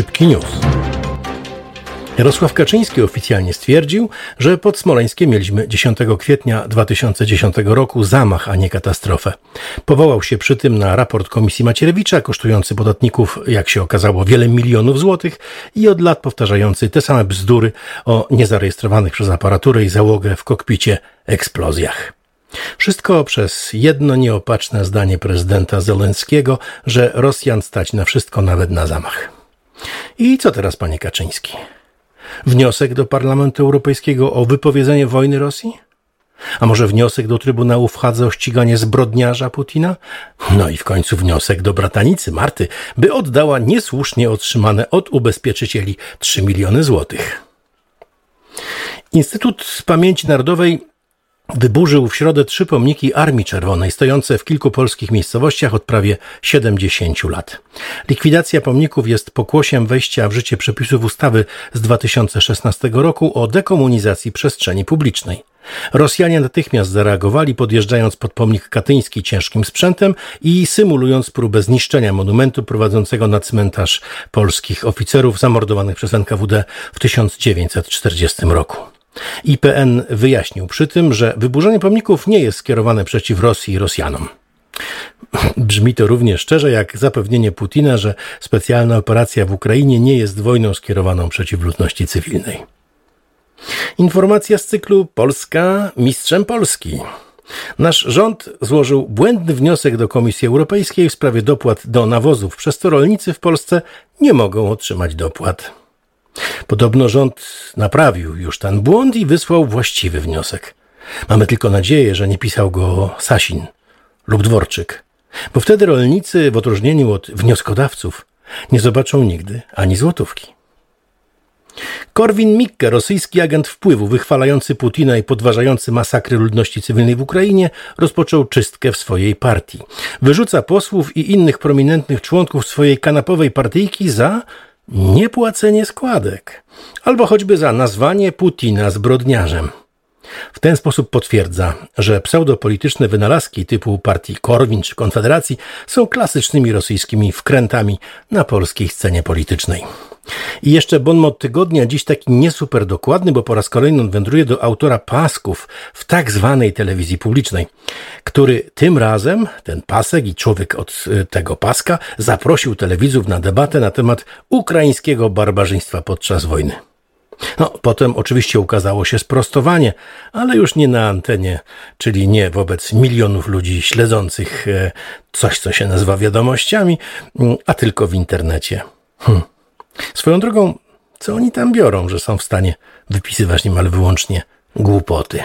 Szybki News. Jarosław Kaczyński oficjalnie stwierdził, że pod Smoleńskiem mieliśmy 10 kwietnia 2010 roku zamach, a nie katastrofę. Powołał się przy tym na raport Komisji Macierewicza, kosztujący podatników, jak się okazało, wiele milionów złotych i od lat powtarzający te same bzdury o niezarejestrowanych przez aparaturę i załogę w kokpicie eksplozjach. Wszystko przez jedno nieopatrzne zdanie prezydenta Zelenskiego, że Rosjan stać na wszystko, nawet na zamach. I co teraz, panie Kaczyński? Wniosek do Parlamentu Europejskiego o wypowiedzenie wojny Rosji? A może wniosek do Trybunału w Hadze o ściganie zbrodniarza Putina? No i w końcu wniosek do bratanicy Marty, by oddała niesłusznie otrzymane od ubezpieczycieli 3 miliony złotych. Instytut Pamięci Narodowej wyburzył w środę trzy pomniki Armii Czerwonej stojące w kilku polskich miejscowościach od prawie 70 lat. Likwidacja pomników jest pokłosiem wejścia w życie przepisów ustawy z 2016 roku o dekomunizacji przestrzeni publicznej. Rosjanie natychmiast zareagowali, podjeżdżając pod pomnik katyński ciężkim sprzętem i symulując próbę zniszczenia monumentu prowadzącego na cmentarz polskich oficerów zamordowanych przez NKWD w 1940 roku. IPN wyjaśnił przy tym, że wyburzenie pomników nie jest skierowane przeciw Rosji i Rosjanom. Brzmi to równie szczerze jak zapewnienie Putina, że specjalna operacja w Ukrainie nie jest wojną skierowaną przeciw ludności cywilnej. Informacja z cyklu Polska mistrzem Polski. Nasz rząd złożył błędny wniosek do Komisji Europejskiej w sprawie dopłat do nawozów, przez co rolnicy w Polsce nie mogą otrzymać dopłat. Podobno rząd naprawił już ten błąd i wysłał właściwy wniosek. Mamy tylko nadzieję, że nie pisał go Sasin lub Dworczyk, bo wtedy rolnicy, w odróżnieniu od wnioskodawców, nie zobaczą nigdy ani złotówki. Korwin Mikke, rosyjski agent wpływu wychwalający Putina i podważający masakry ludności cywilnej w Ukrainie, rozpoczął czystkę w swojej partii. Wyrzuca posłów i innych prominentnych członków swojej kanapowej partyjki za niepłacenie składek, albo choćby za nazwanie Putina zbrodniarzem. W ten sposób potwierdza, że pseudopolityczne wynalazki typu partii Korwin czy Konfederacji są klasycznymi rosyjskimi wkrętami na polskiej scenie politycznej. I jeszcze bon mot tygodnia, dziś taki niesuper dokładny, bo po raz kolejny wędruje do autora pasków w tak zwanej telewizji publicznej, który tym razem, ten pasek i człowiek od y, tego paska, zaprosił telewizów na debatę na temat ukraińskiego barbarzyństwa podczas wojny. No, potem oczywiście ukazało się sprostowanie, ale już nie na antenie, czyli nie wobec milionów ludzi śledzących e, coś, co się nazywa wiadomościami, mm, a tylko w internecie. Hm. Swoją drogą, co oni tam biorą, że są w stanie wypisywać niemal wyłącznie głupoty?